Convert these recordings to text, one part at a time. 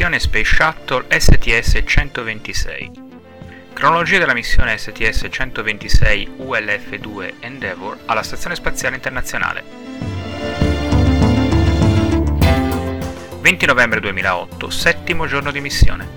Missione Space Shuttle STS-126 Cronologia della missione STS-126 ULF-2 Endeavour alla Stazione Spaziale Internazionale. 20 novembre 2008, settimo giorno di missione.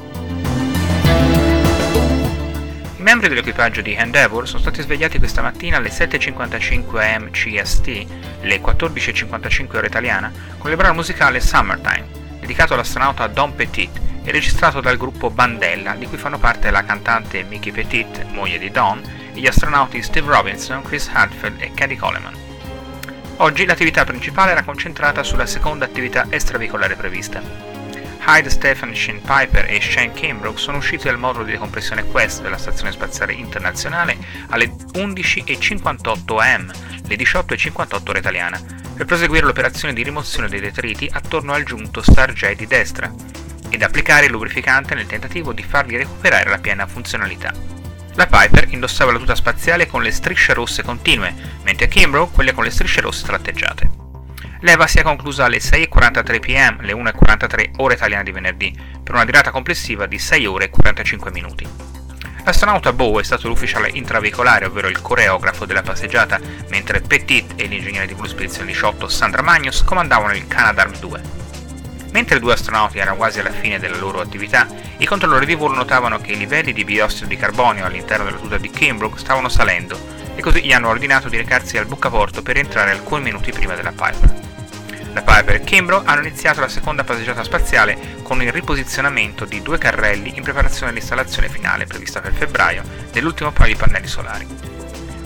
I membri dell'equipaggio di Endeavour sono stati svegliati questa mattina alle 7.55 am CST, le 14.55 ora italiana, con il brano musicale Summertime, dedicato all'astronauta Don Petit e registrato dal gruppo Bandella, di cui fanno parte la cantante Mickey Petit, moglie di Don, e gli astronauti Steve Robinson, Chris Hadfield e Caddy Coleman. Oggi l'attività principale era concentrata sulla seconda attività extraveicolare prevista. Hyde Stephen Shane Piper e Shane Kimbrough sono usciti dal modulo di decompressione Quest della Stazione Spaziale Internazionale alle 11.58 am, le 18.58 ora italiana, per proseguire l'operazione di rimozione dei detriti attorno al giunto Star J di destra, ed applicare il lubrificante nel tentativo di fargli recuperare la piena funzionalità. La Piper indossava la tuta spaziale con le strisce rosse continue, mentre Kimbrough quelle con le strisce rosse tratteggiate. L'EVA si è conclusa alle 6.43 pm, le 1.43 ore italiane di venerdì, per una dirata complessiva di 6 ore e 45 minuti. L'astronauta Bow è stato l'ufficiale intraveicolare, ovvero il coreografo della passeggiata, mentre Petit e l'ingegnere di volo spedizione 18 Sandra Magnus comandavano il Canadarm 2. Mentre i due astronauti erano quasi alla fine della loro attività, i controllori di volo notavano che i livelli di biossido di carbonio all'interno della tuta di Kimbrough stavano salendo e così gli hanno ordinato di recarsi al bucaporto per entrare alcuni minuti prima della Piper. La Piper e Kimbrough hanno iniziato la seconda passeggiata spaziale con il riposizionamento di due carrelli in preparazione dell'installazione finale prevista per febbraio dell'ultimo paio di pannelli solari.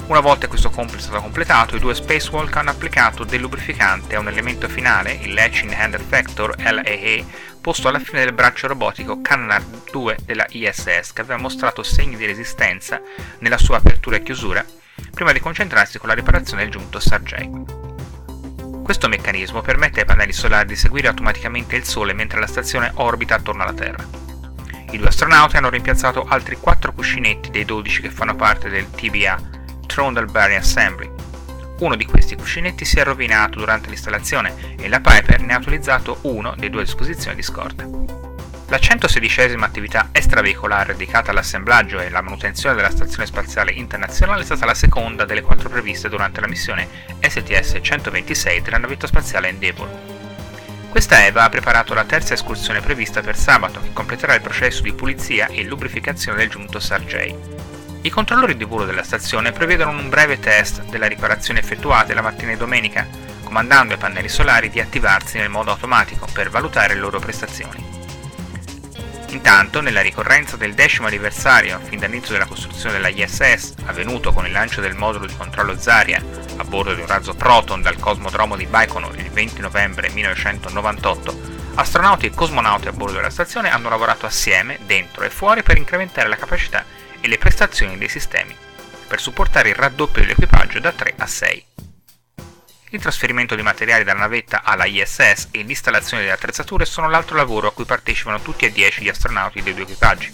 Una volta questo compito è stato completato, i due spacewalk hanno applicato del lubrificante a un elemento finale, il Latching Hand Effector LAE, posto alla fine del braccio robotico Canard 2 della ISS, che aveva mostrato segni di resistenza nella sua apertura e chiusura, prima di concentrarsi con la riparazione del giunto Star-J. Questo meccanismo permette ai pannelli solari di seguire automaticamente il Sole mentre la stazione orbita attorno alla Terra. I due astronauti hanno rimpiazzato altri 4 cuscinetti dei 12 che fanno parte del TBA Trondal Barry Assembly. Uno di questi cuscinetti si è rovinato durante l'installazione e la Piper ne ha utilizzato uno dei due a disposizione di scorta. La 116esima attività extraveicolare dedicata all'assemblaggio e alla manutenzione della Stazione Spaziale Internazionale è stata la seconda delle quattro previste durante la missione STS-126 della navetta spaziale Endeavour. Questa EVA ha preparato la terza escursione prevista per sabato, che completerà il processo di pulizia e lubrificazione del giunto SAR-J. I controllori di volo della stazione prevedono un breve test della riparazione effettuata la mattina e domenica, comandando ai pannelli solari di attivarsi nel modo automatico per valutare le loro prestazioni. Intanto, nella ricorrenza del decimo anniversario, fin dall'inizio della costruzione della ISS, avvenuto con il lancio del modulo di controllo Zarya a bordo di un razzo Proton dal cosmodromo di Baikonur il 20 novembre 1998, astronauti e cosmonauti a bordo della stazione hanno lavorato assieme, dentro e fuori, per incrementare la capacità e le prestazioni dei sistemi, per supportare il raddoppio dell'equipaggio da 3 a 6. Il trasferimento di materiali dalla navetta alla ISS e l'installazione delle attrezzature sono l'altro lavoro a cui partecipano tutti e 10 gli astronauti dei due equipaggi.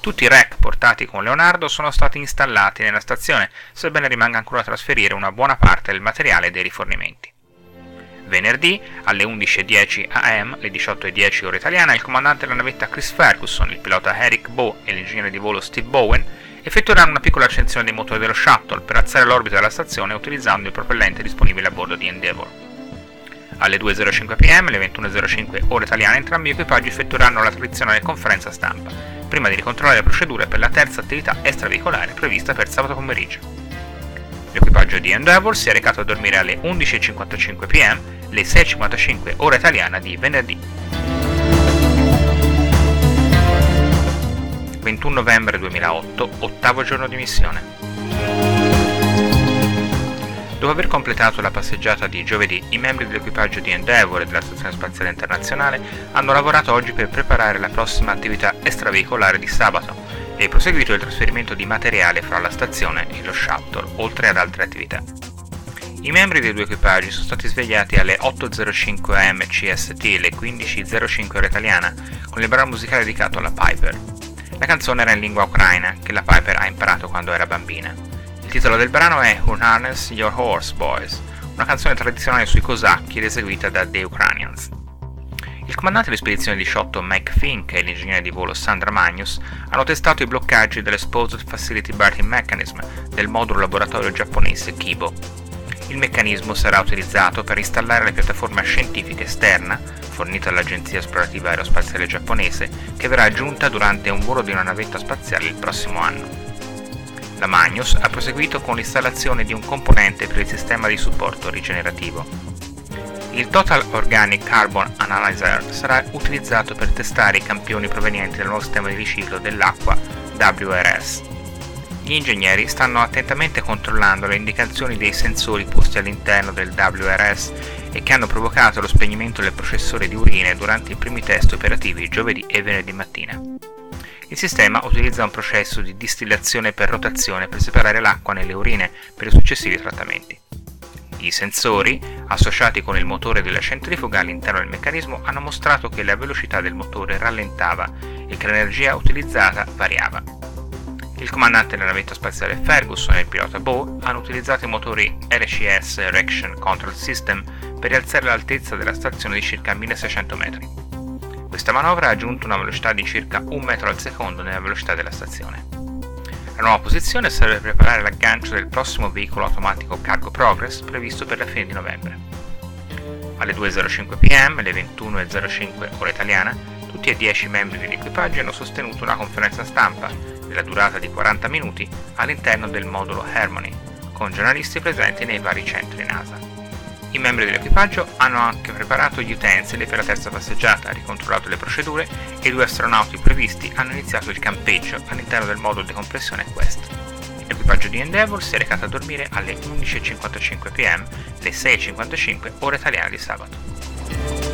Tutti i rack portati con Leonardo sono stati installati nella stazione, sebbene rimanga ancora da trasferire una buona parte del materiale e dei rifornimenti. Venerdì alle 11.10 am, le 18.10 ora italiana, il comandante della navetta Chris Ferguson, il pilota Eric Bow e l'ingegnere di volo Steve Bowen effettueranno una piccola accensione dei motori dello shuttle per alzare l'orbita della stazione utilizzando il propellente disponibile a bordo di Endeavour. Alle 2.05 pm, le 21.05 ore italiane, entrambi gli equipaggi effettueranno la tradizionale conferenza stampa, prima di ricontrollare le procedure per la terza attività extraveicolare prevista per sabato pomeriggio. L'equipaggio di Endeavour si è recato a dormire alle 11.55 pm le 6.55 ora italiana di venerdì. 21 novembre 2008, ottavo giorno di missione. Dopo aver completato la passeggiata di giovedì, i membri dell'equipaggio di Endeavour e della Stazione Spaziale Internazionale hanno lavorato oggi per preparare la prossima attività extraveicolare di sabato e proseguito il trasferimento di materiale fra la stazione e lo shuttle, oltre ad altre attività. I membri dei due equipaggi sono stati svegliati alle 8.05 am CST e alle 15.05 ora italiana con il brano musicale dedicato alla Piper. La canzone era in lingua ucraina, che la Piper ha imparato quando era bambina. Il titolo del brano è Unharness Your Horse Boys, una canzone tradizionale sui cosacchi ed eseguita da The Ukrainians. Il comandante di spedizione 18 Mike Fink e l'ingegnere di volo Sandra Magnus hanno testato i bloccaggi dell'Exposed Facility Berthing Mechanism del modulo laboratorio giapponese Kibo. Il meccanismo sarà utilizzato per installare la piattaforma scientifica esterna, fornita dall'Agenzia Esplorativa Aerospaziale Giapponese, che verrà aggiunta durante un volo di una navetta spaziale il prossimo anno. La Magnus ha proseguito con l'installazione di un componente per il sistema di supporto rigenerativo, il Total Organic Carbon Analyzer sarà utilizzato per testare i campioni provenienti dal nuovo sistema di riciclo dell'acqua WRS. Gli ingegneri stanno attentamente controllando le indicazioni dei sensori posti all'interno del WRS e che hanno provocato lo spegnimento del processore di urine durante i primi test operativi giovedì e venerdì mattina. Il sistema utilizza un processo di distillazione per rotazione per separare l'acqua nelle urine per i successivi trattamenti. I sensori, associati con il motore della centrifuga all'interno del meccanismo, hanno mostrato che la velocità del motore rallentava e che l'energia utilizzata variava. Il comandante della spaziale Ferguson e il pilota Bo hanno utilizzato i motori RCS Erection Control System per rialzare l'altezza della stazione di circa 1600 metri. Questa manovra ha aggiunto una velocità di circa 1 metro al secondo nella velocità della stazione. La nuova posizione serve per preparare l'aggancio del prossimo veicolo automatico Cargo Progress previsto per la fine di novembre. Alle 2.05 pm, alle 21.05 ora italiana, tutti e 10 membri dell'equipaggio hanno sostenuto una conferenza stampa della durata di 40 minuti all'interno del modulo Harmony, con giornalisti presenti nei vari centri NASA. I membri dell'equipaggio hanno anche preparato gli utensili per la terza passeggiata, ricontrollato le procedure e i due astronauti previsti hanno iniziato il campeggio all'interno del modulo di compressione Quest. L'equipaggio di Endeavour si è recato a dormire alle 11.55 pm, le 6.55 ore italiane di sabato.